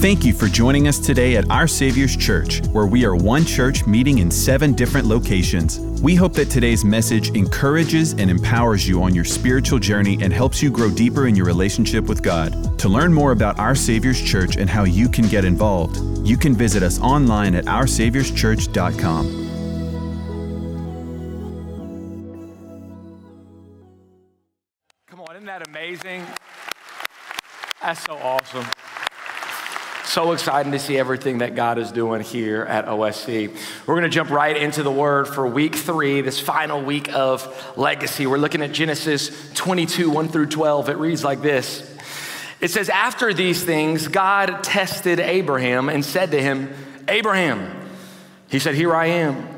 Thank you for joining us today at Our Savior's Church, where we are one church meeting in seven different locations. We hope that today's message encourages and empowers you on your spiritual journey and helps you grow deeper in your relationship with God. To learn more about Our Savior's Church and how you can get involved, you can visit us online at OurSaviour'sChurch.com. Come on, isn't that amazing? That's so awesome. So exciting to see everything that God is doing here at OSC. We're going to jump right into the word for week three, this final week of legacy. We're looking at Genesis 22, 1 through 12. It reads like this It says, After these things, God tested Abraham and said to him, Abraham, he said, Here I am.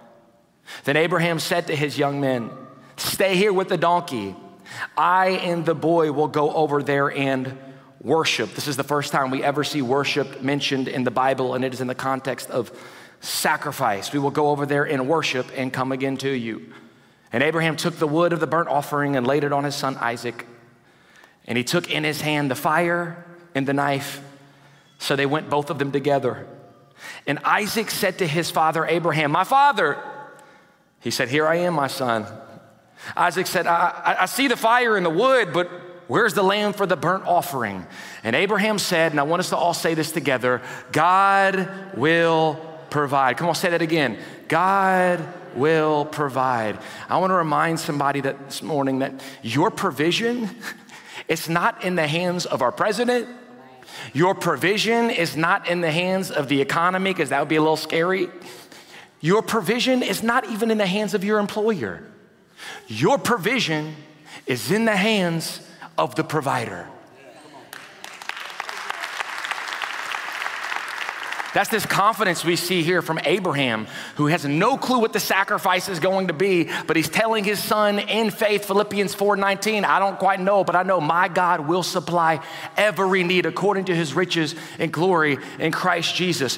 Then Abraham said to his young men, Stay here with the donkey. I and the boy will go over there and worship. This is the first time we ever see worship mentioned in the Bible, and it is in the context of sacrifice. We will go over there and worship and come again to you. And Abraham took the wood of the burnt offering and laid it on his son Isaac. And he took in his hand the fire and the knife. So they went both of them together. And Isaac said to his father Abraham, My father, he said, Here I am, my son. Isaac said, I, I, see the fire and the wood, but where's the lamb for the burnt offering? And Abraham said, and I want us to all say this together God will provide. Come on, say that again. God will provide. I want to remind somebody that this morning that your provision, it's not in the hands of our president. Your provision is not in the hands of the economy, because that would be a little scary. Your provision is not even in the hands of your employer. Your provision is in the hands of the provider. That's this confidence we see here from Abraham, who has no clue what the sacrifice is going to be, but he's telling his son in faith, Philippians 4:19, I don't quite know, but I know my God will supply every need according to his riches and glory in Christ Jesus.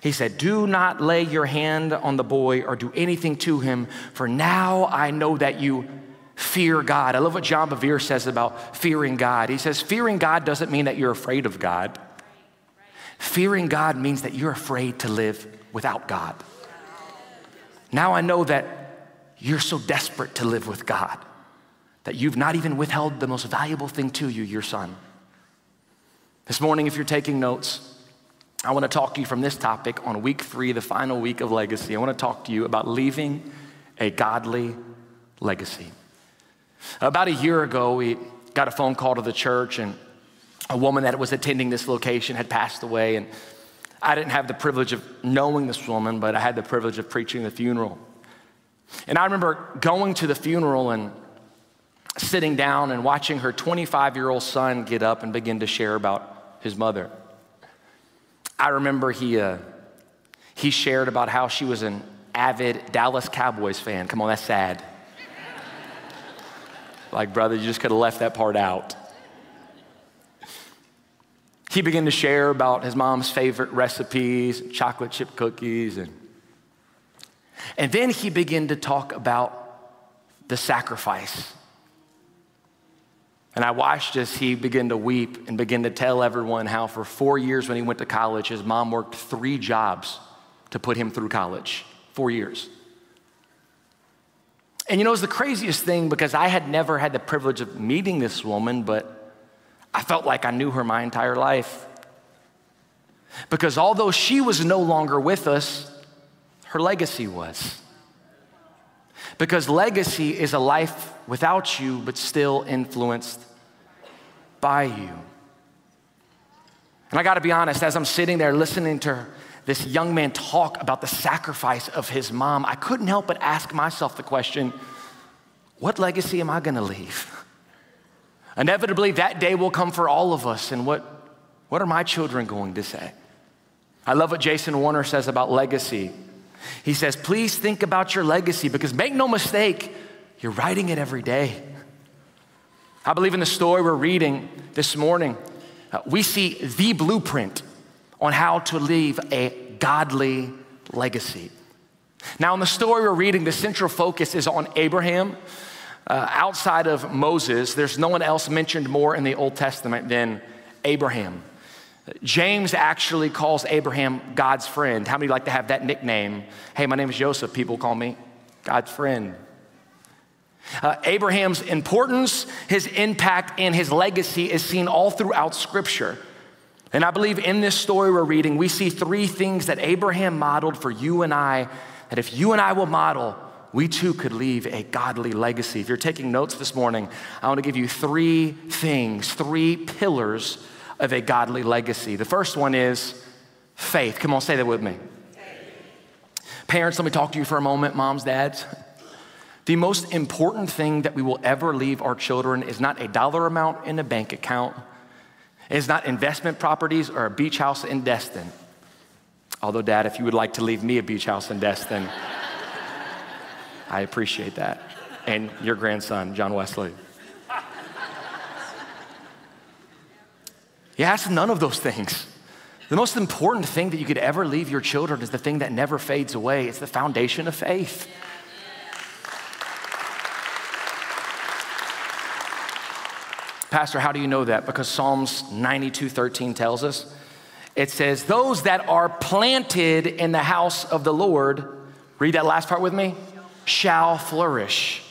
He said, Do not lay your hand on the boy or do anything to him, for now I know that you fear God. I love what John Bevere says about fearing God. He says, Fearing God doesn't mean that you're afraid of God. Fearing God means that you're afraid to live without God. Now I know that you're so desperate to live with God that you've not even withheld the most valuable thing to you, your son. This morning, if you're taking notes, I want to talk to you from this topic on week three, the final week of legacy. I want to talk to you about leaving a godly legacy. About a year ago, we got a phone call to the church, and a woman that was attending this location had passed away. And I didn't have the privilege of knowing this woman, but I had the privilege of preaching the funeral. And I remember going to the funeral and sitting down and watching her 25 year old son get up and begin to share about his mother. I remember he, uh, he shared about how she was an avid Dallas Cowboys fan. Come on, that's sad. like, brother, you just could have left that part out. He began to share about his mom's favorite recipes, chocolate chip cookies, and, and then he began to talk about the sacrifice and I watched as he began to weep and begin to tell everyone how for four years when he went to college, his mom worked three jobs to put him through college. Four years. And you know, it was the craziest thing because I had never had the privilege of meeting this woman, but I felt like I knew her my entire life. Because although she was no longer with us, her legacy was. Because legacy is a life without you, but still influenced by you. And I gotta be honest, as I'm sitting there listening to this young man talk about the sacrifice of his mom, I couldn't help but ask myself the question what legacy am I gonna leave? Inevitably, that day will come for all of us, and what, what are my children going to say? I love what Jason Warner says about legacy. He says, Please think about your legacy because make no mistake, you're writing it every day. I believe in the story we're reading this morning, uh, we see the blueprint on how to leave a godly legacy. Now, in the story we're reading, the central focus is on Abraham. Uh, outside of Moses, there's no one else mentioned more in the Old Testament than Abraham. James actually calls Abraham God's friend. How many like to have that nickname? Hey, my name is Joseph. People call me God's friend. Uh, Abraham's importance, his impact, and his legacy is seen all throughout Scripture. And I believe in this story we're reading, we see three things that Abraham modeled for you and I, that if you and I will model, we too could leave a godly legacy. If you're taking notes this morning, I want to give you three things, three pillars of a godly legacy. The first one is faith. Come on, say that with me. Parents, let me talk to you for a moment, moms, dads. The most important thing that we will ever leave our children is not a dollar amount in a bank account, it's not investment properties or a beach house in Destin. Although, Dad, if you would like to leave me a beach house in Destin, I appreciate that. And your grandson, John Wesley. Yeah, it's none of those things. The most important thing that you could ever leave your children is the thing that never fades away. It's the foundation of faith. Pastor, how do you know that? Because Psalms 92 13 tells us. It says, Those that are planted in the house of the Lord, read that last part with me, shall flourish.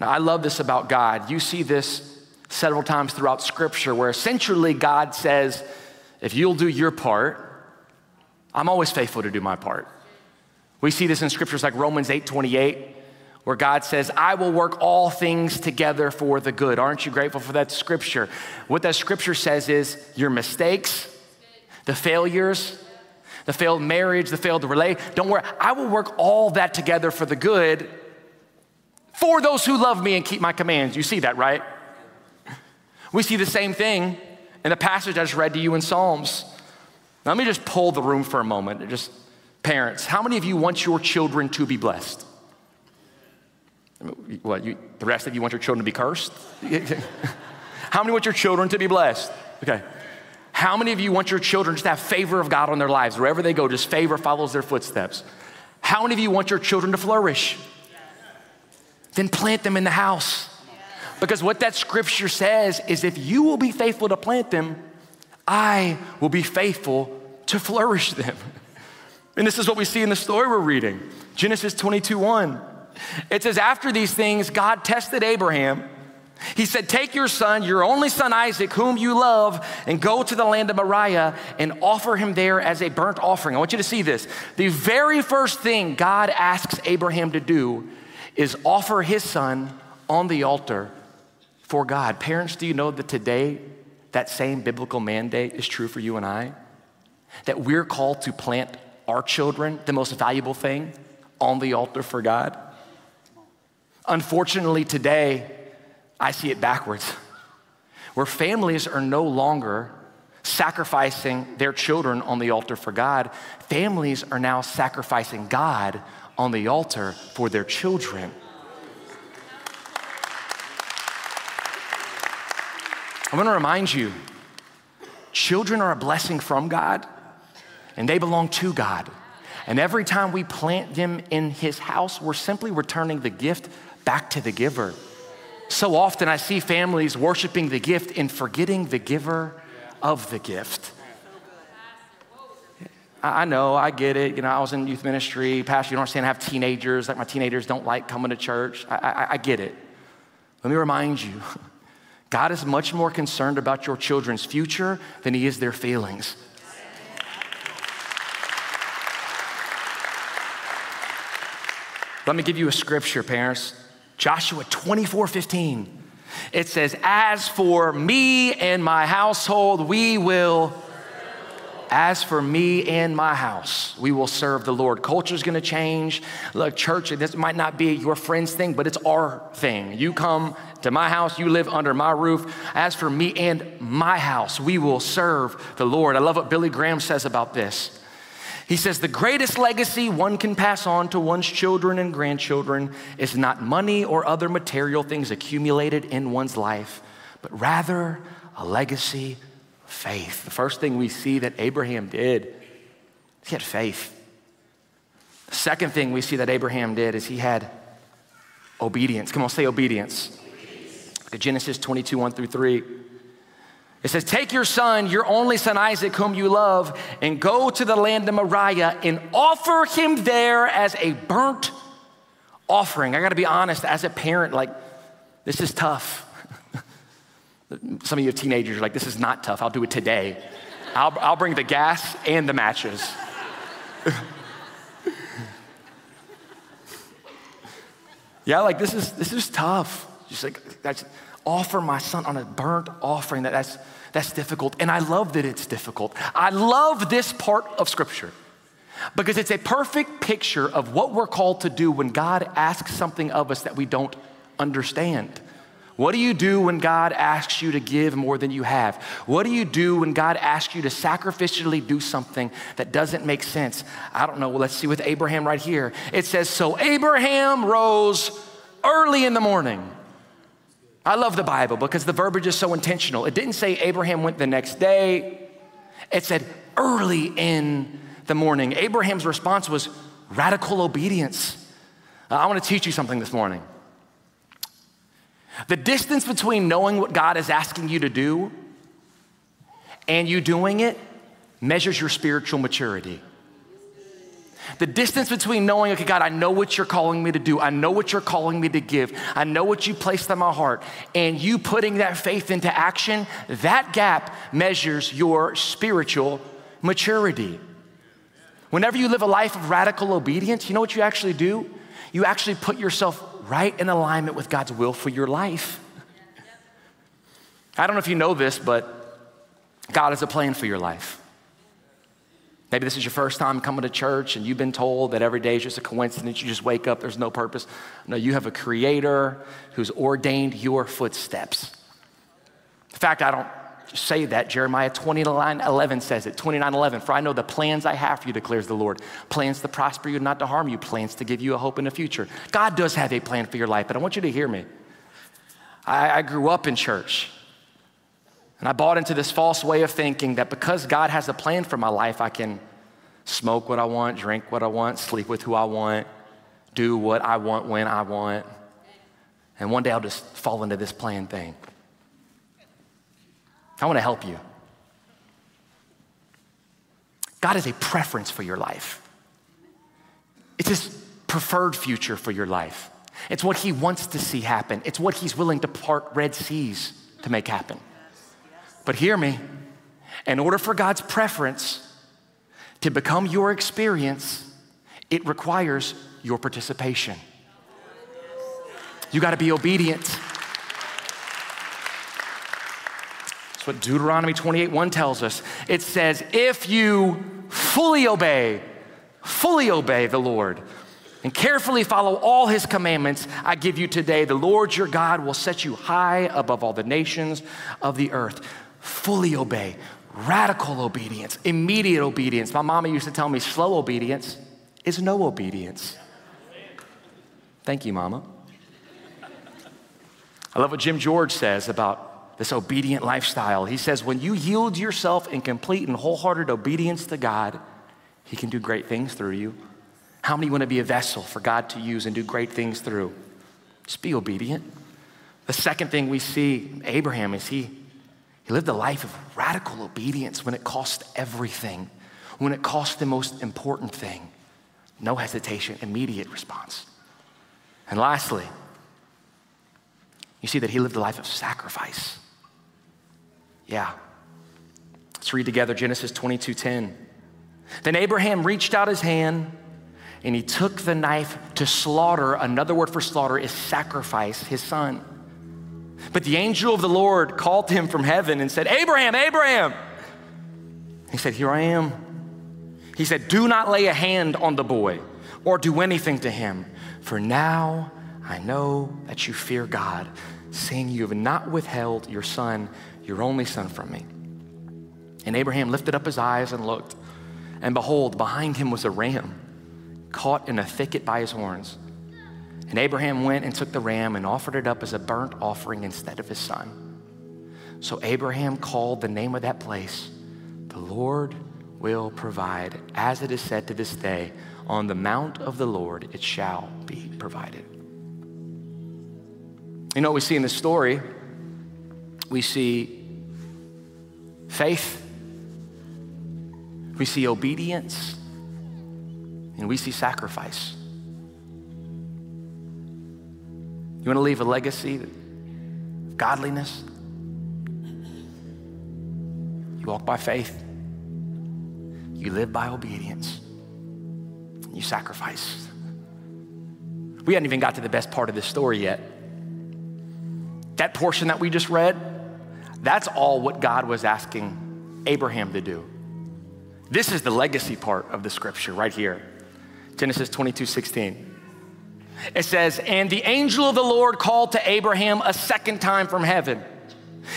Now, I love this about God. You see this several times throughout Scripture where essentially God says, If you'll do your part, I'm always faithful to do my part. We see this in scriptures like Romans 8 28 where God says, I will work all things together for the good. Aren't you grateful for that scripture? What that scripture says is your mistakes, the failures, the failed marriage, the failed relate, don't worry, I will work all that together for the good for those who love me and keep my commands. You see that, right? We see the same thing in the passage I just read to you in Psalms. Let me just pull the room for a moment. Just parents, how many of you want your children to be blessed? What, you, the rest of you want your children to be cursed? How many want your children to be blessed? Okay. How many of you want your children just to have favor of God on their lives? Wherever they go, just favor follows their footsteps. How many of you want your children to flourish? Then plant them in the house. Because what that scripture says is if you will be faithful to plant them, I will be faithful to flourish them. And this is what we see in the story we're reading Genesis 22 1. It says, After these things, God tested Abraham. He said, Take your son, your only son Isaac, whom you love, and go to the land of Moriah and offer him there as a burnt offering. I want you to see this. The very first thing God asks Abraham to do is offer his son on the altar for God. Parents, do you know that today that same biblical mandate is true for you and I? That we're called to plant our children, the most valuable thing, on the altar for God? Unfortunately, today, I see it backwards, where families are no longer sacrificing their children on the altar for God. Families are now sacrificing God on the altar for their children. I want to remind you children are a blessing from God, and they belong to God. And every time we plant them in His house, we're simply returning the gift back to the giver. So often I see families worshiping the gift and forgetting the giver of the gift. I know, I get it. You know, I was in youth ministry. Pastor, you don't understand. I have teenagers. Like my teenagers don't like coming to church. I, I, I get it. Let me remind you God is much more concerned about your children's future than he is their feelings. Let me give you a scripture, parents. Joshua 24 15. It says, As for me and my household, we will as for me and my house, we will serve the Lord. Culture's gonna change. Look, church, this might not be your friend's thing, but it's our thing. You come to my house, you live under my roof. As for me and my house, we will serve the Lord. I love what Billy Graham says about this. He says, The greatest legacy one can pass on to one's children and grandchildren is not money or other material things accumulated in one's life, but rather a legacy faith. The first thing we see that Abraham did, he had faith. The second thing we see that Abraham did is he had obedience. Come on, say obedience. Genesis 22, 1 through 3. It says, Take your son, your only son Isaac, whom you love, and go to the land of Moriah and offer him there as a burnt offering. I gotta be honest, as a parent, like, this is tough. Some of you teenagers are like, this is not tough. I'll do it today. I'll, I'll bring the gas and the matches. yeah, like this is this is tough. Just like that's offer my son on a burnt offering. That, that's that's difficult. And I love that it's difficult. I love this part of scripture because it's a perfect picture of what we're called to do when God asks something of us that we don't understand. What do you do when God asks you to give more than you have? What do you do when God asks you to sacrificially do something that doesn't make sense? I don't know. Well, let's see with Abraham right here. It says, So Abraham rose early in the morning. I love the Bible because the verbiage is so intentional. It didn't say Abraham went the next day, it said early in the morning. Abraham's response was radical obedience. I want to teach you something this morning. The distance between knowing what God is asking you to do and you doing it measures your spiritual maturity. The distance between knowing, okay, God, I know what you're calling me to do, I know what you're calling me to give, I know what you placed in my heart, and you putting that faith into action, that gap measures your spiritual maturity. Whenever you live a life of radical obedience, you know what you actually do? You actually put yourself right in alignment with God's will for your life. I don't know if you know this, but God has a plan for your life. Maybe this is your first time coming to church and you've been told that every day is just a coincidence. You just wake up, there's no purpose. No, you have a creator who's ordained your footsteps. In fact, I don't say that. Jeremiah 29 11 says it. 29 11. For I know the plans I have for you, declares the Lord. Plans to prosper you, not to harm you. Plans to give you a hope in the future. God does have a plan for your life, but I want you to hear me. I, I grew up in church. And I bought into this false way of thinking that because God has a plan for my life, I can smoke what I want, drink what I want, sleep with who I want, do what I want when I want. And one day I'll just fall into this plan thing. I want to help you. God has a preference for your life. It's his preferred future for your life. It's what he wants to see happen. It's what he's willing to part Red Seas to make happen. But hear me, in order for God's preference to become your experience, it requires your participation. You got to be obedient. What Deuteronomy 28 1 tells us. It says, If you fully obey, fully obey the Lord, and carefully follow all his commandments I give you today, the Lord your God will set you high above all the nations of the earth. Fully obey, radical obedience, immediate obedience. My mama used to tell me slow obedience is no obedience. Thank you, mama. I love what Jim George says about this obedient lifestyle. He says, when you yield yourself in complete and wholehearted obedience to God, He can do great things through you. How many want to be a vessel for God to use and do great things through? Just be obedient. The second thing we see Abraham is he, he lived a life of radical obedience when it cost everything, when it cost the most important thing. No hesitation, immediate response. And lastly, you see that he lived a life of sacrifice. Yeah. Let's read together Genesis 22:10. Then Abraham reached out his hand and he took the knife to slaughter. Another word for slaughter is sacrifice his son. But the angel of the Lord called to him from heaven and said, Abraham, Abraham. He said, Here I am. He said, Do not lay a hand on the boy or do anything to him, for now I know that you fear God, seeing you have not withheld your son, your only son, from me. And Abraham lifted up his eyes and looked, and behold, behind him was a ram caught in a thicket by his horns. And Abraham went and took the ram and offered it up as a burnt offering instead of his son. So Abraham called the name of that place, The Lord will provide, as it is said to this day, on the mount of the Lord it shall be provided. You know what we see in this story? We see faith, we see obedience, and we see sacrifice. You want to leave a legacy of godliness? You walk by faith. You live by obedience. You sacrifice. We hadn't even got to the best part of this story yet. That portion that we just read, that's all what God was asking Abraham to do. This is the legacy part of the scripture right here. Genesis 22 16. It says, And the angel of the Lord called to Abraham a second time from heaven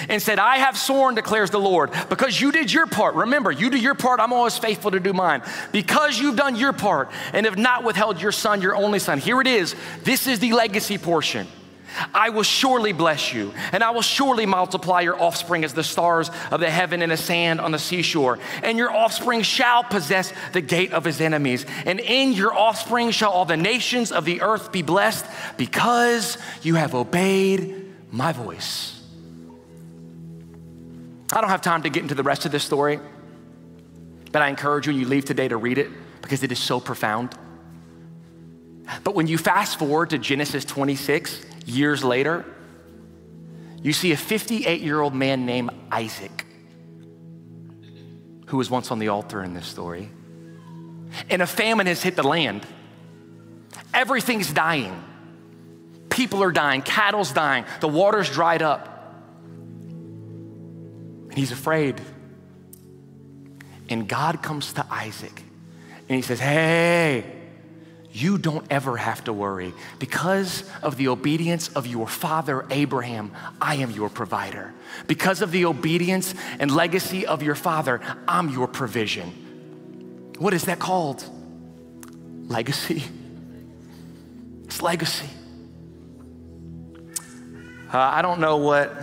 and said, I have sworn, declares the Lord, because you did your part. Remember, you do your part, I'm always faithful to do mine. Because you've done your part and have not withheld your son, your only son. Here it is. This is the legacy portion. I will surely bless you, and I will surely multiply your offspring as the stars of the heaven and the sand on the seashore. And your offspring shall possess the gate of his enemies. And in your offspring shall all the nations of the earth be blessed because you have obeyed my voice. I don't have time to get into the rest of this story, but I encourage you, when you leave today to read it because it is so profound. But when you fast forward to Genesis 26, years later, you see a 58 year old man named Isaac, who was once on the altar in this story. And a famine has hit the land. Everything's dying. People are dying, cattle's dying, the water's dried up. And he's afraid. And God comes to Isaac and he says, Hey, you don't ever have to worry. Because of the obedience of your father Abraham, I am your provider. Because of the obedience and legacy of your father, I'm your provision. What is that called? Legacy. It's legacy. Uh, I don't know what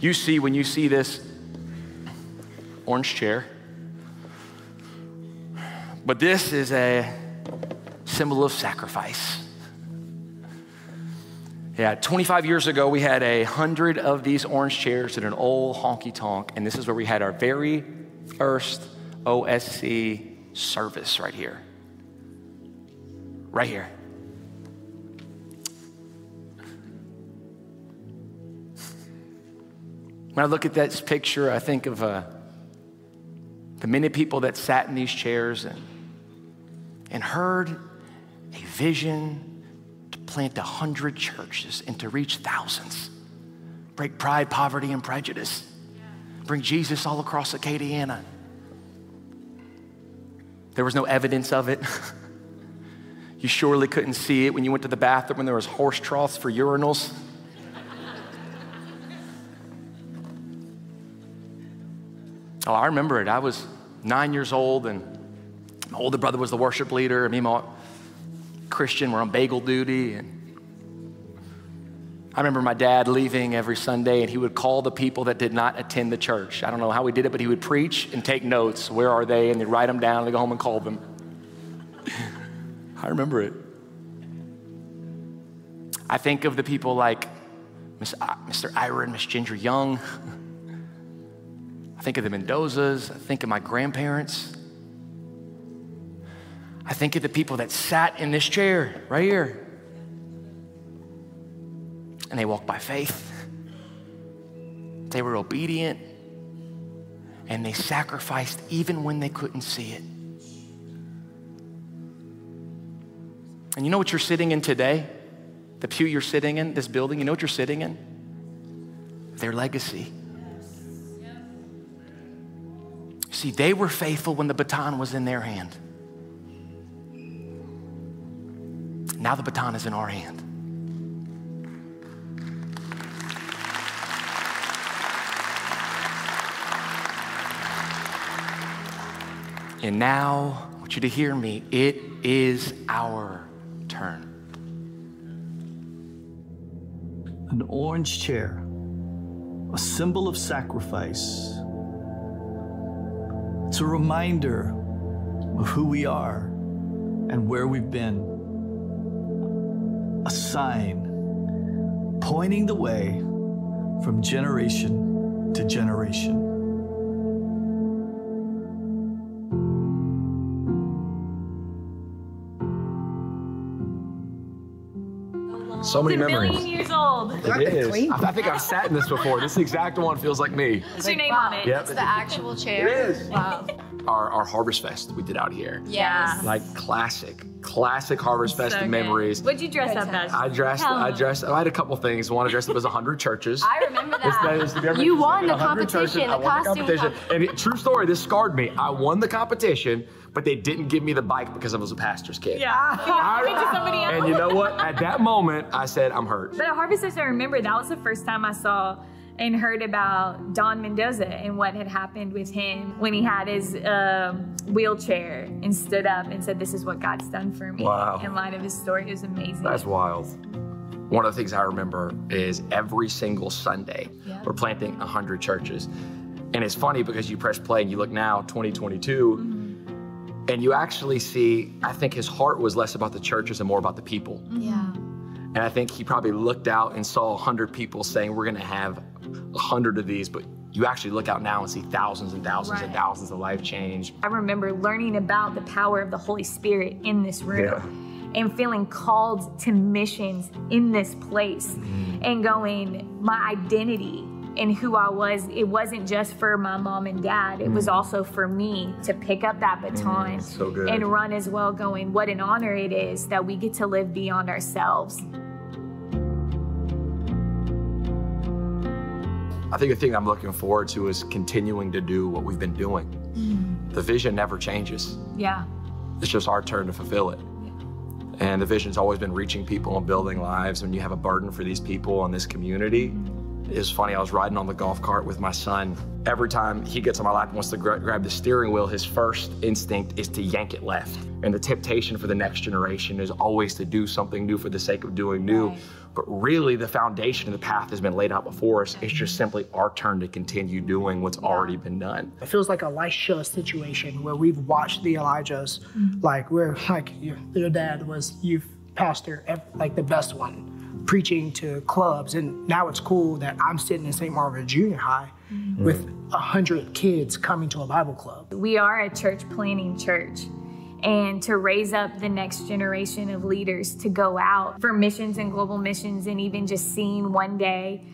you see when you see this orange chair, but this is a symbol of sacrifice. Yeah, 25 years ago, we had a hundred of these orange chairs in an old honky tonk, and this is where we had our very first OSC service right here. Right here. When I look at this picture, I think of uh, the many people that sat in these chairs and, and heard a vision to plant a hundred churches and to reach thousands, break pride, poverty, and prejudice, bring Jesus all across Acadiana. There was no evidence of it. you surely couldn't see it when you went to the bathroom when there was horse troughs for urinals. oh, I remember it. I was nine years old, and my older brother was the worship leader. Me and my Christian we're on bagel duty. And I remember my dad leaving every Sunday and he would call the people that did not attend the church. I don't know how he did it, but he would preach and take notes. Where are they? And they'd write them down and they'd go home and call them. I remember it. I think of the people like Mr. Ira and Miss Ginger Young. I think of the Mendozas. I think of my grandparents. I think of the people that sat in this chair right here. And they walked by faith. They were obedient. And they sacrificed even when they couldn't see it. And you know what you're sitting in today? The pew you're sitting in, this building, you know what you're sitting in? Their legacy. See, they were faithful when the baton was in their hand. Now the baton is in our hand. And now, I want you to hear me. It is our turn. An orange chair, a symbol of sacrifice. It's a reminder of who we are and where we've been. A sign pointing the way from generation to generation. So many It's a memories. million years old. It is. I, I think I've sat in this before. This exact one feels like me. What's your name on it? Yep. It's the actual chair. It is. Wow. Our, our Harvest Fest we did out here. Yeah. Like classic, classic Harvest Fest So good. memories. What'd you dress up as? I dressed, Tell I 'em. dressed, I had a couple things. One, I dressed up as 100 churches. I remember that that. is- have ever- You won the 100 churches, competition, I the won costume competition. And it- true story, this scarred me. I won the competition, but they didn't give me the bike because I was a pastor's kid. Yeah. Ah. I- Give somebody else. And you know what? At that moment, I said, I'm hurt. But at Harvest Fest, I remember that was the first time I saw and heard about Don Mendoza and what had happened with him when he had his um, wheelchair and stood up and said, "This is what God's done for me." Wow. In light of his story, it was amazing. That's wild. One of the things I remember is every single Sunday, Yeah. we're planting 100 churches. And it's funny because you press play and you look now, 2022, Mm-hmm. and you actually see, I think his heart was less about the churches and more about the people. Yeah. And I think he probably looked out and saw 100 people saying, We're going to have 100 of these, but you actually look out now and see thousands and thousands and thousands of life change. I remember learning about the power of the Holy Spirit in this room. Yeah. And feeling called to missions in this place Mm-hmm. and going, my identity and who I was, it wasn't just for my mom and dad, it was also for me to pick up that baton Mm. so and run as well, going, what an honor it is that we get to live beyond ourselves. I think the thing I'm looking forward to is continuing to do what we've been doing. Mm. The vision never changes. Yeah. It's just our turn to fulfill it. And the vision's always been reaching people and building lives. When you have a burden for these people and this community, mm-hmm. it's funny. I was riding on the golf cart with my son. Every time he gets on my lap and wants to gra- grab the steering wheel, his first instinct is to yank it left. And the temptation for the next generation is always to do something new for the sake of doing new. Right. But really, the foundation of the path has been laid out before us. It's just simply our turn to continue doing what's already been done. It feels like a Elisha situation where we've watched the Elijahs, mm-hmm. like where like your, your dad was youth pastor, like the best one, preaching to clubs, and now it's cool that I'm sitting in St. Margaret Junior High mm-hmm. with a hundred kids coming to a Bible club. We are a church planting church. And to raise up the next generation of leaders to go out for missions and global missions, and even just seeing one day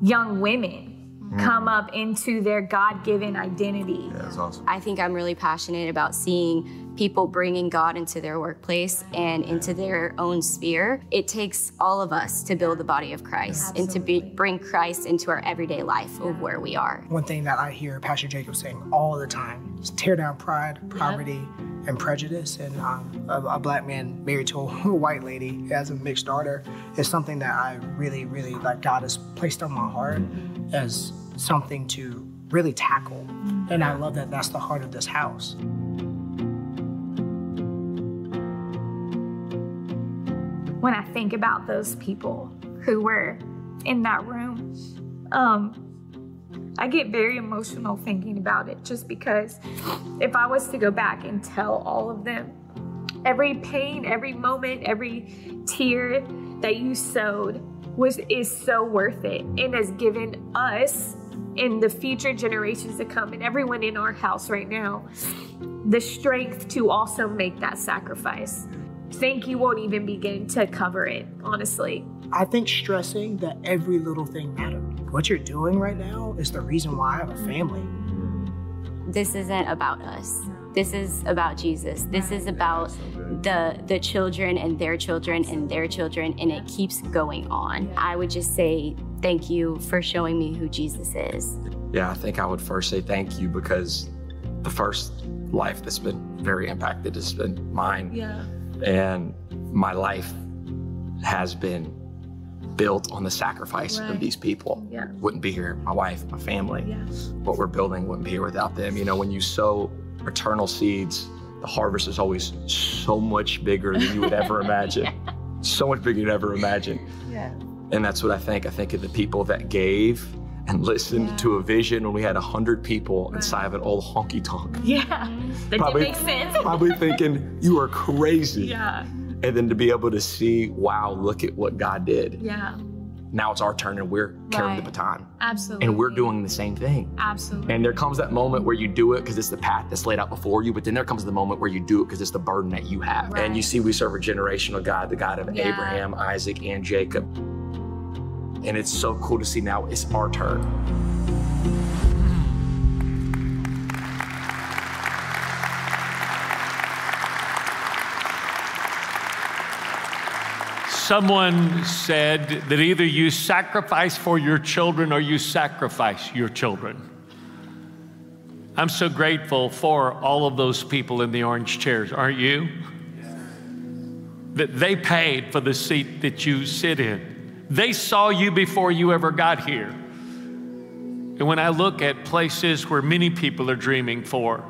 young women mm. come up into their God given identity. That's awesome. I think I'm really passionate about seeing people bringing God into their workplace and into their own sphere. It takes all of us to build the body of Christ and to be, bring Christ into our everyday life of where we are. One thing that I hear Pastor Jacob saying all the time is tear down pride, poverty, and prejudice. And um, a, a black man married to a white lady who has a mixed daughter is something that I really, really like God has placed on my heart as something to really tackle. And I love that that's the heart of this house. When I think about those people who were in that room, um, I get very emotional thinking about it just because if I was to go back and tell all of them, every pain, every moment, every tear that you sowed was is so worth it and has given us and the future generations to come and everyone in our house right now the strength to also make that sacrifice. Thank you won't even begin to cover it, honestly. I think stressing that every little thing mattered. What you're doing right now is the reason why I have a family. This isn't about us. This is about Jesus. This is about the the children and their children and their children and it keeps going on. I would just say thank you for showing me who Jesus is. Yeah, I think I would first say thank you because the first life that's been very impacted has been mine. Yeah. And my life has been built on the sacrifice Right. of these people. Yeah. Wouldn't be here, my wife, my family. Yeah. What we're building wouldn't be here without them. You know, when you sow eternal seeds, the harvest is always so much bigger than you would ever imagine. So much bigger than you'd ever imagine. Yeah. And that's what I think. I think of the people that gave and listened Yeah. to a vision when we had 100 people inside of an old honky tonk. Yeah. That Probably- didn't make sense. Probably thinking, you are crazy. yeah. And then to be able to see, wow, look at what God did. Yeah. Now it's our turn and we're carrying the baton. Absolutely. And we're doing the same thing. Absolutely. And there comes that moment where you do it because it's the path that's laid out before you, but then there comes the moment where you do it because it's the burden that you have. Right. And you see, we serve a generational God, the God of Yeah. Abraham, Isaac, and Jacob. And it's so cool to see now it's our turn. Someone said that either you sacrifice for your children or you sacrifice your children. I'm so grateful for all of those people in the orange chairs, aren't you? That they paid for the seat that you sit in. They saw you before you ever got here. And when I look at places where many people are dreaming for,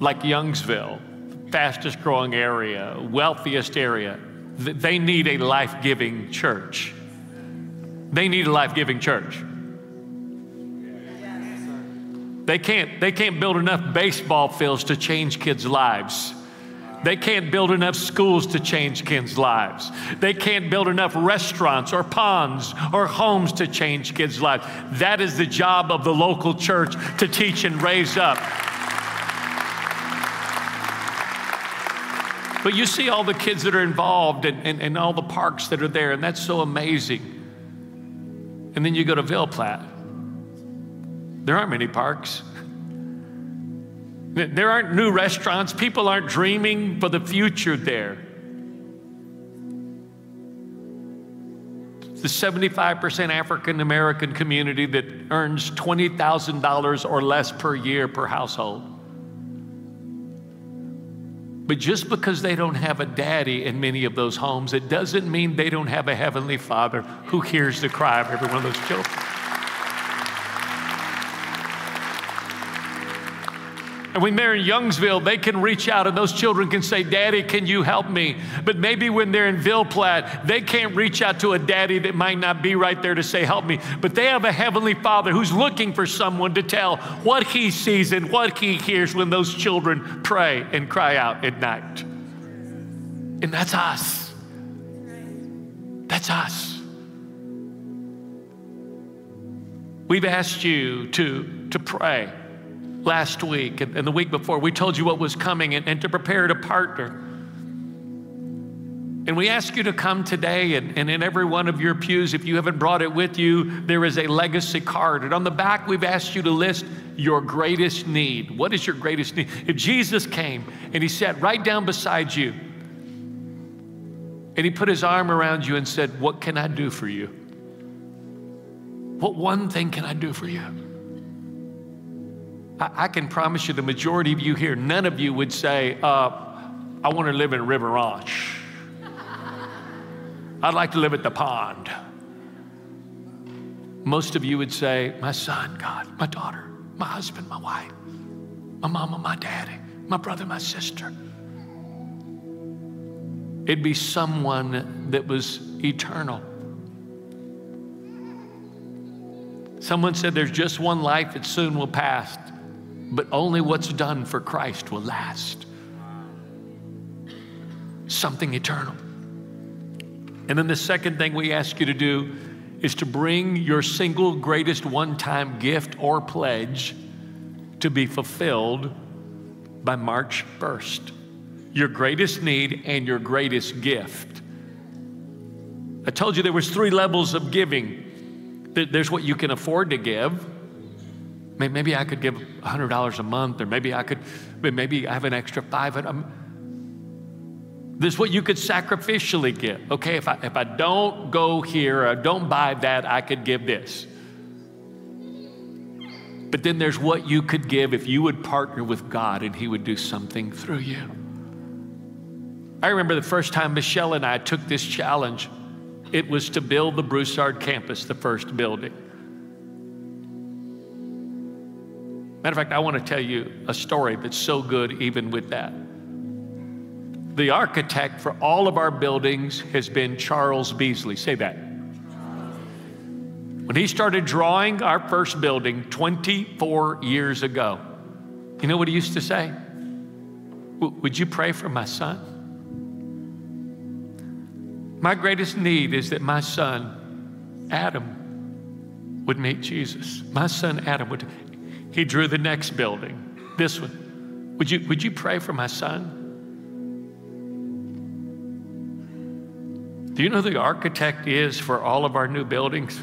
like Youngsville, fastest growing area, wealthiest area, they need a life giving church. They need a life giving church. They can't, they can't build enough baseball fields to change kids' lives. They can't build enough schools to change kids' lives. They can't build enough restaurants or ponds or homes to change kids' lives. That is the job of the local church to teach and raise up. But you see all the kids that are involved and, and, and all the parks that are there, and that's so amazing. And then you go to Ville Platte. There aren't many parks. There aren't new restaurants. People aren't dreaming for the future there. The 75% African American community that earns $20,000 or less per year per household. But just because they don't have a daddy in many of those homes, it doesn't mean they don't have a heavenly father who hears the cry of every one of those children. And when they're in Youngsville, they can reach out and those children can say, Daddy, can you help me? But maybe when they're in Ville Platte, they can't reach out to a daddy that might not be right there to say, Help me. But they have a heavenly father who's looking for someone to tell what he sees and what he hears when those children pray and cry out at night. And that's us. That's us. We've asked you to, to pray last week and, and the week before. We told you what was coming and, and to prepare to partner. And we ask you to come today, and, and in every one of your pews, if you haven't brought it with you, there is a legacy card. And on the back, we've asked you to list your greatest need. What is your greatest need? If Jesus came and he sat right down beside you, and he put his arm around you and said, What can I do for you? What one thing can I do for you? I, I can promise you, the majority of you here, none of you would say, uh, I want to live in River Ranch. I'd like to live at the pond. Most of you would say, My son, God, my daughter, my husband, my wife, my mama, my daddy, my brother, my sister. It'd be someone that was eternal. Someone said there's just one life that soon will pass, but only what's done for Christ will last. Something eternal. And then the second thing we ask you to do is to bring your single greatest one time gift or pledge to be fulfilled by March 1st. Your greatest need and your greatest gift. I told you there was three levels of giving. There's what you can afford to give. Maybe I could give $100 a month, or maybe I could, maybe I have an extra 500. Um, this is what you could sacrificially give. Okay, if I, if I don't go here, or don't buy that, I could give this. But then there's what you could give if you would partner with God and He would do something through you. I remember the first time Michelle and I took this challenge, it was to build the Broussard campus, the first building. Matter of fact, I want to tell you a story that's so good, even with that. The architect for all of our buildings has been Charles Beasley. Say that. When he started drawing our first building 24 years ago, you know what he used to say? Would you pray for my son? My greatest need is that my son, Adam, would meet Jesus. My son, Adam, would. He drew the next building, this one. Would you, would you pray for my son? Do you know who the architect is for all of our new buildings?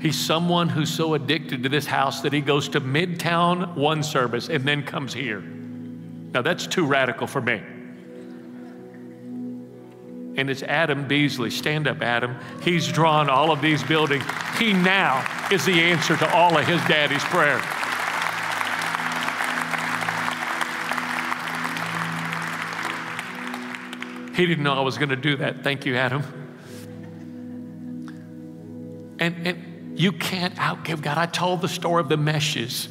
He's someone who's so addicted to this house that he goes to Midtown one service and then comes here. Now, that's too radical for me. And it's Adam Beasley. Stand up, Adam. He's drawn all of these buildings. He now is the answer to all of his daddy's prayer. He didn't know I was going to do that. Thank you, Adam. And, and you can't outgive God. I told the story of the meshes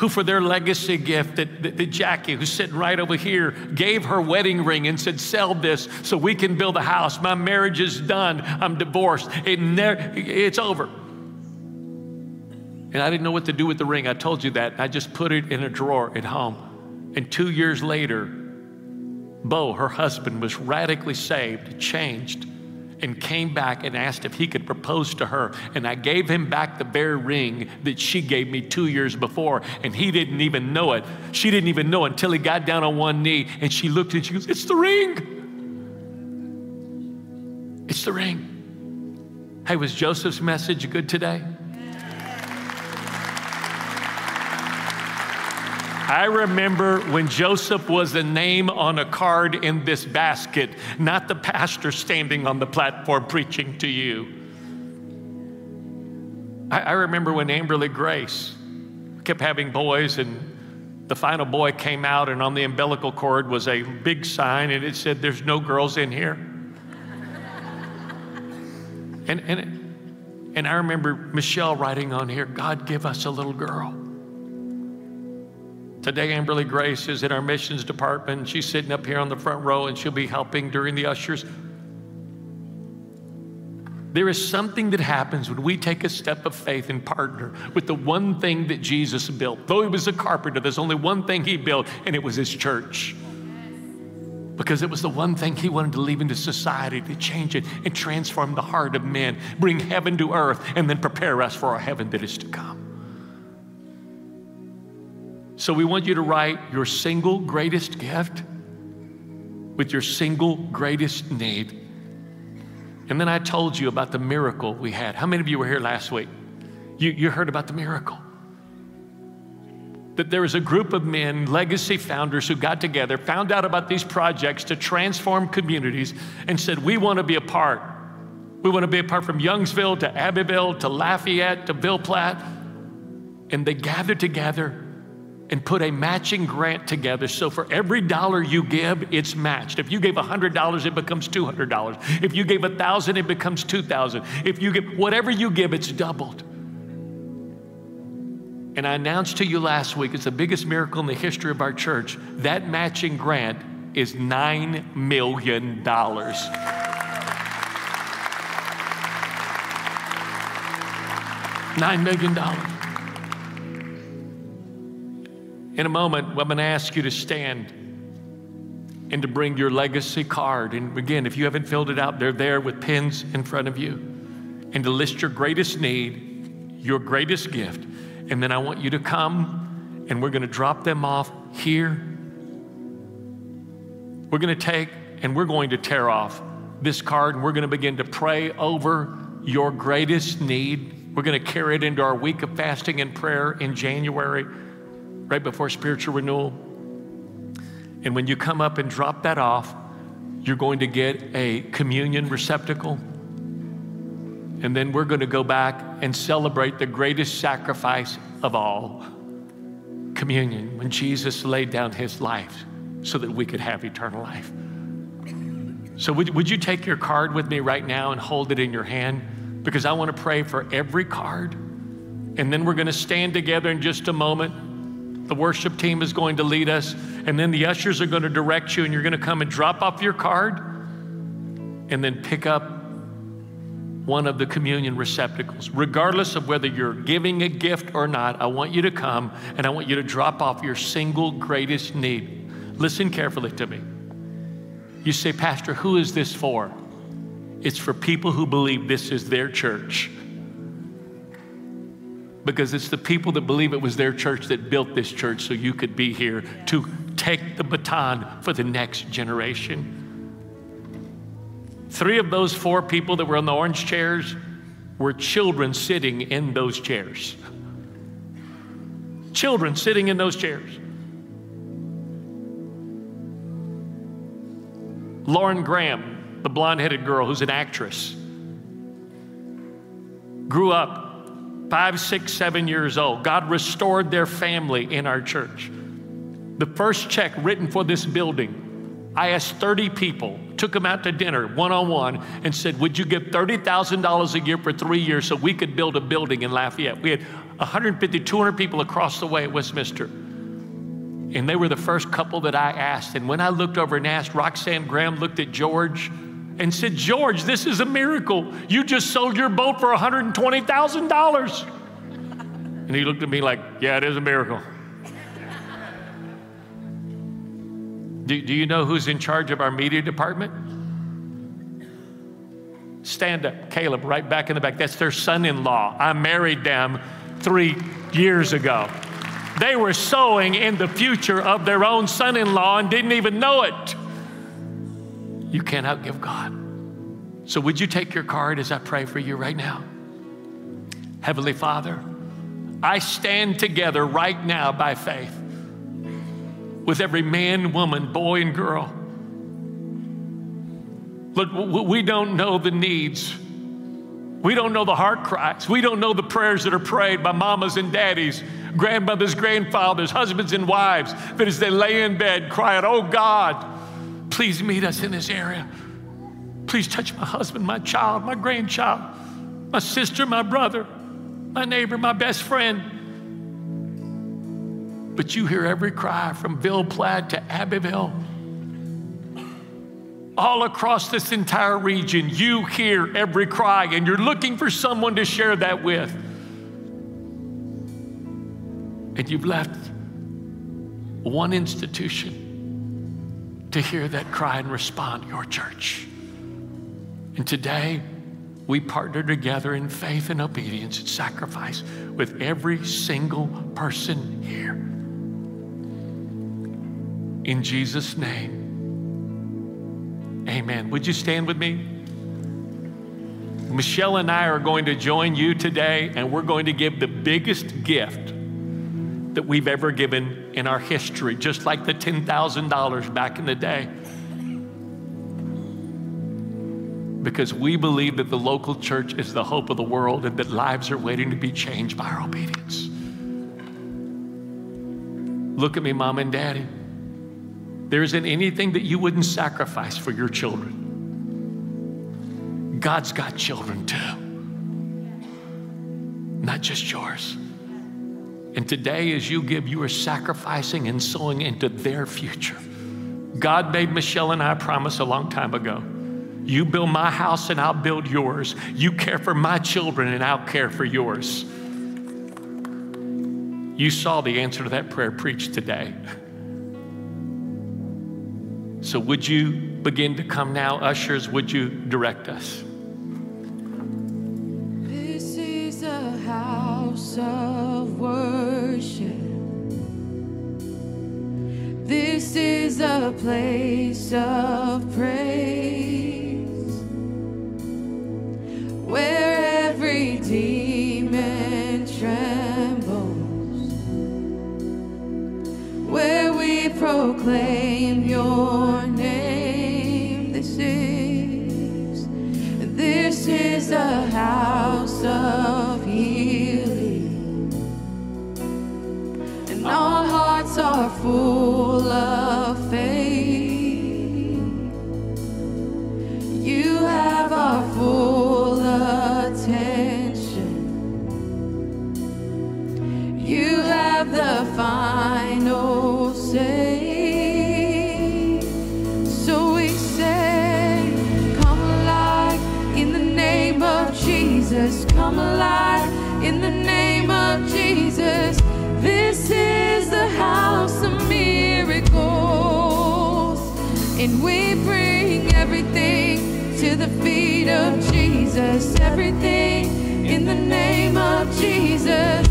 who, for their legacy gift, that, that, that, Jackie, who's sitting right over here, gave her wedding ring and said, Sell this so we can build a house. My marriage is done. I'm divorced. It ne- it's over. And I didn't know what to do with the ring. I told you that. I just put it in a drawer at home. And two years later, Bo, her husband, was radically saved, changed, and came back and asked if he could propose to her. And I gave him back the bare ring that she gave me two years before, and he didn't even know it. She didn't even know until he got down on one knee and she looked and she goes, It's the ring. It's the ring. Hey, was Joseph's message good today? I remember when Joseph was a name on a card in this basket, not the pastor standing on the platform preaching to you. I, I remember when Amberly Grace kept having boys, and the final boy came out, and on the umbilical cord was a big sign, and it said, There's no girls in here. and, and, and I remember Michelle writing on here, God, give us a little girl. Today, Amberly Grace is in our missions department. She's sitting up here on the front row and she'll be helping during the ushers. There is something that happens when we take a step of faith and partner with the one thing that Jesus built. Though he was a carpenter, there's only one thing he built, and it was his church. Because it was the one thing he wanted to leave into society to change it and transform the heart of men, bring heaven to earth, and then prepare us for a heaven that is to come. So we want you to write your single greatest gift with your single greatest need. And then I told you about the miracle we had. How many of you were here last week? You, you heard about the miracle. That there was a group of men, legacy founders, who got together, found out about these projects to transform communities, and said, We want to be a part. We want to be a part from Youngsville to Abbeville to Lafayette to Ville Platte. And they gathered together and put a matching grant together. So for every dollar you give, it's matched. If you gave $100, it becomes $200. If you gave 1000 it becomes 2000 If you give whatever you give, it's doubled. And I announced to you last week, it's the biggest miracle in the history of our church. That matching grant is $9 million. $9 million. In a moment, I'm going to ask you to stand and to bring your legacy card. And again, if you haven't filled it out, they're there with pens in front of you. And to list your greatest need, your greatest gift. And then I want you to come and we're going to drop them off here. We're going to take and we're going to tear off this card and we're going to begin to pray over your greatest need We're going to carry it into our week of fasting and prayer in January, right before spiritual renewal. And when you come up and drop that off, you're going to get a communion receptacle. And then we're going to go back and celebrate the greatest sacrifice of all communion, when Jesus laid down his life so that we could have eternal life. So, would, would you take your card with me right now and hold it in your hand? Because I want to pray for every card. And then we're going to stand together in just a moment. The worship team is going to lead us, and then the ushers are going to direct you, and you're going to come and drop off your card and then pick up one of the communion receptacles. Regardless of whether you're giving a gift or not, I want you to come and I want you to drop off your single greatest need. Listen carefully to me. You say, Pastor, who is this for? It's for people who believe this is their church. Because it's the people that believe it was their church that built this church so you could be here to take the baton for the next generation. Three of those four people that were on the orange chairs were children sitting in those chairs. Children sitting in those chairs. Lauren Graham, the blonde headed girl who's an actress, grew up five, six, seven years old. God restored their family in our church. The first check written for this building I asked 30 people, took them out to dinner one on one, and said, Would you give $30,000 a year for three years so we could build a building in Lafayette? We had 150, 200 people across the way at Westminster. And they were the first couple that I asked. And when I looked over and asked, Roxanne Graham looked at George and said, George, this is a miracle. You just sold your boat for $120,000. And he looked at me like, Yeah, it is a miracle. Do, do you know who's in charge of our media department? Stand up, Caleb, right back in the back. That's their son in law. I married them three years ago. They were sowing in the future of their own son in law and didn't even know it. You can't outgive God. So, would you take your card as I pray for you right now? Heavenly Father, I stand together right now by faith with every man, woman, boy, and girl. Look, we don't know the needs. We don't know the heart cries. We don't know the prayers that are prayed by mamas and daddies, grandmothers, grandfathers, husbands, and wives that as they lay in bed cry out, Oh God, please meet us in this area. Please touch my husband, my child, my grandchild, my sister, my brother, my neighbor, my best friend but you hear every cry from Ville Platte to Abbeville. All across this entire region, you hear every cry, and you're looking for someone to share that with. And you've left one institution to hear that cry and respond your church. And today, we partner together in faith and obedience and sacrifice with every single person here. In Jesus' name, amen. Would you stand with me? Michelle and I are going to join you today, and we're going to give the biggest gift that we've ever given in our history, just like the $10,000 back in the day. Because we believe that the local church is the hope of the world and that lives are waiting to be changed by our obedience. Look at me, mom and daddy. There isn't anything that you wouldn't sacrifice for your children. God's got children too, not just yours. And today, as you give, you are sacrificing and sowing into their future. God made Michelle and I promise a long time ago. You build my house and I'll build yours. You care for my children and I'll care for yours. You saw the answer to that prayer preached today. So, would you begin to come now? Ushers, would you direct us? This is a place of praise where every demon trembles, where we proclaim your name. This is, this is a house of healing, and our hearts are full. to the feet of Jesus. Everything in the name of Jesus.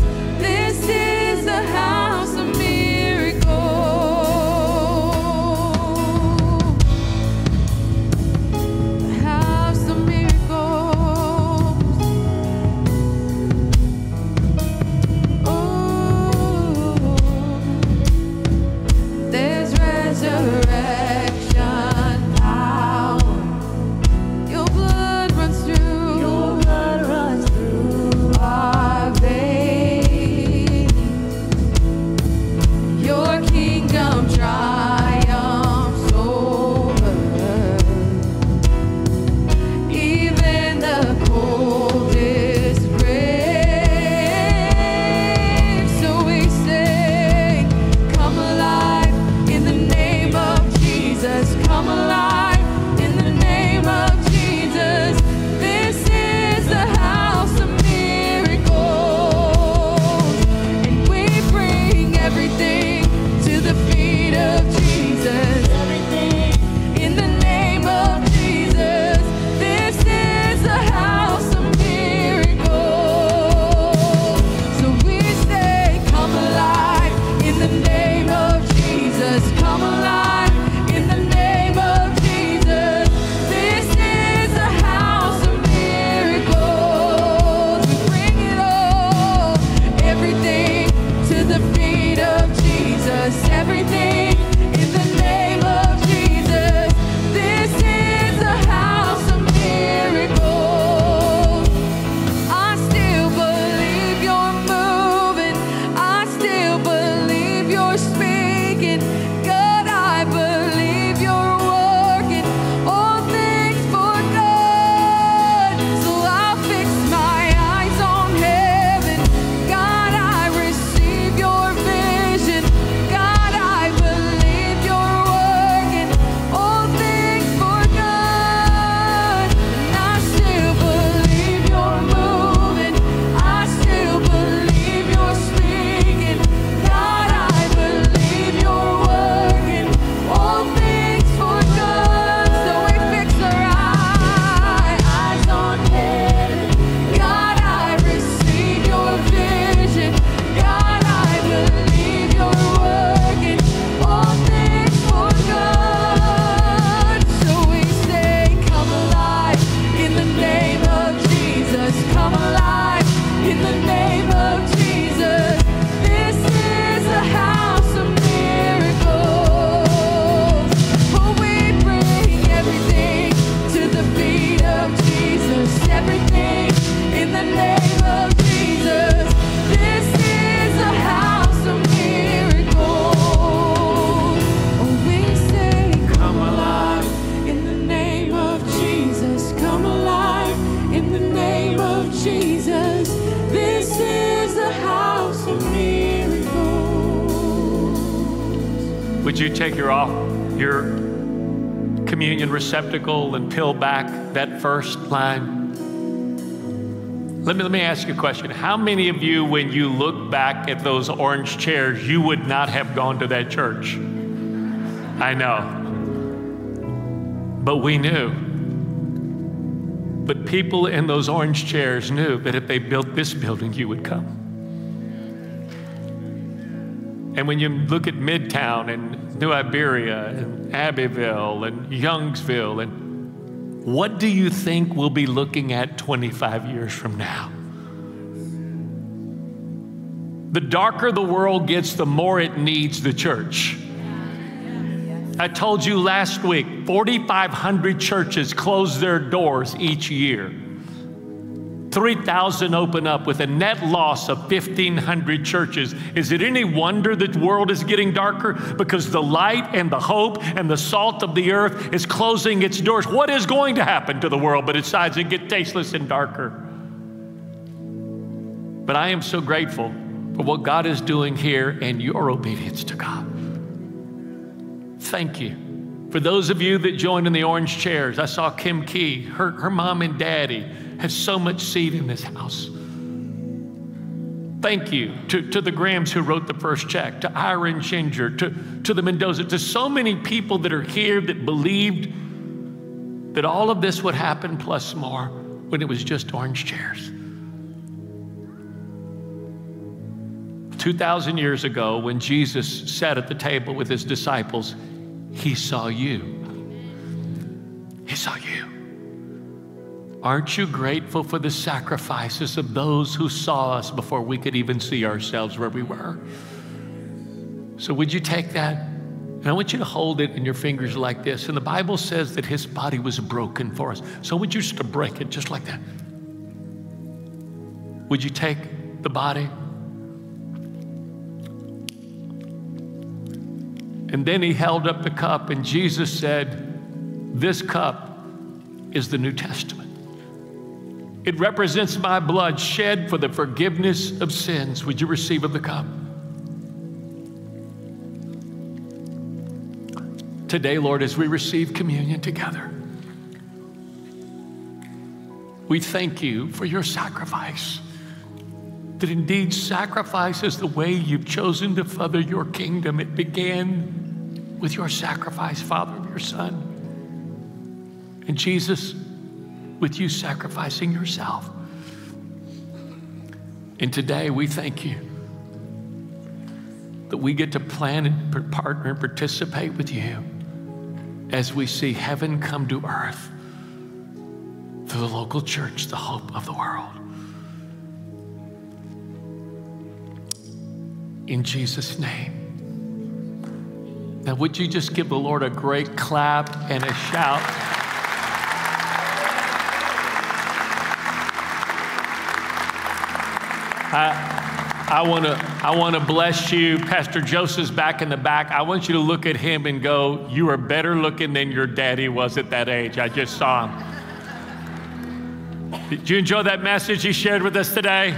receptacle and peel back that first line? Let me, let me ask you a question. How many of you, when you look back at those orange chairs, you would not have gone to that church? I know. But we knew. But people in those orange chairs knew that if they built this building, you would come. And when you look at Midtown and New Iberia and Abbeville and Youngsville, and what do you think we'll be looking at 25 years from now? The darker the world gets, the more it needs the church. I told you last week 4,500 churches close their doors each year. 3,000 open up with a net loss of 1,500 churches. Is it any wonder that the world is getting darker? Because the light and the hope and the salt of the earth is closing its doors. What is going to happen to the world but besides it get tasteless and darker? But I am so grateful for what God is doing here and your obedience to God. Thank you. For those of you that joined in the orange chairs, I saw Kim Key, her, her mom and daddy have so much seed in this house. Thank you to, to the Grahams who wrote the first check, to Ira and Ginger, to, to the Mendoza, to so many people that are here that believed that all of this would happen plus more when it was just orange chairs. 2,000 years ago, when Jesus sat at the table with his disciples, he saw you. He saw you. Aren't you grateful for the sacrifices of those who saw us before we could even see ourselves where we were? So, would you take that? And I want you to hold it in your fingers like this. And the Bible says that his body was broken for us. So, would you just break it just like that? Would you take the body? And then he held up the cup, and Jesus said, This cup is the New Testament. It represents my blood shed for the forgiveness of sins. Would you receive of the cup? Today, Lord, as we receive communion together, we thank you for your sacrifice. That indeed, sacrifice is the way you've chosen to further your kingdom. It began with your sacrifice, Father, of your Son. And Jesus, with you sacrificing yourself. And today we thank you that we get to plan and partner and participate with you as we see heaven come to earth through the local church, the hope of the world. In Jesus' name. Now, would you just give the Lord a great clap and a shout? I, I want to I want to bless you. Pastor Joseph's back in the back. I want you to look at him and go, You are better looking than your daddy was at that age. I just saw him. Did you enjoy that message he shared with us today?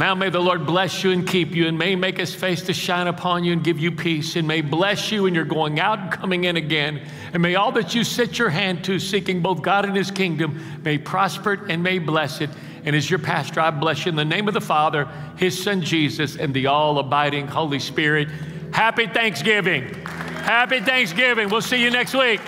Now may the Lord bless you and keep you, and may make his face to shine upon you and give you peace, and may bless you and you're going out and coming in again. And may all that you set your hand to, seeking both God and his kingdom, may prosper and may bless it. And as your pastor, I bless you in the name of the Father, his son Jesus, and the all abiding Holy Spirit. Happy Thanksgiving. Happy Thanksgiving. We'll see you next week.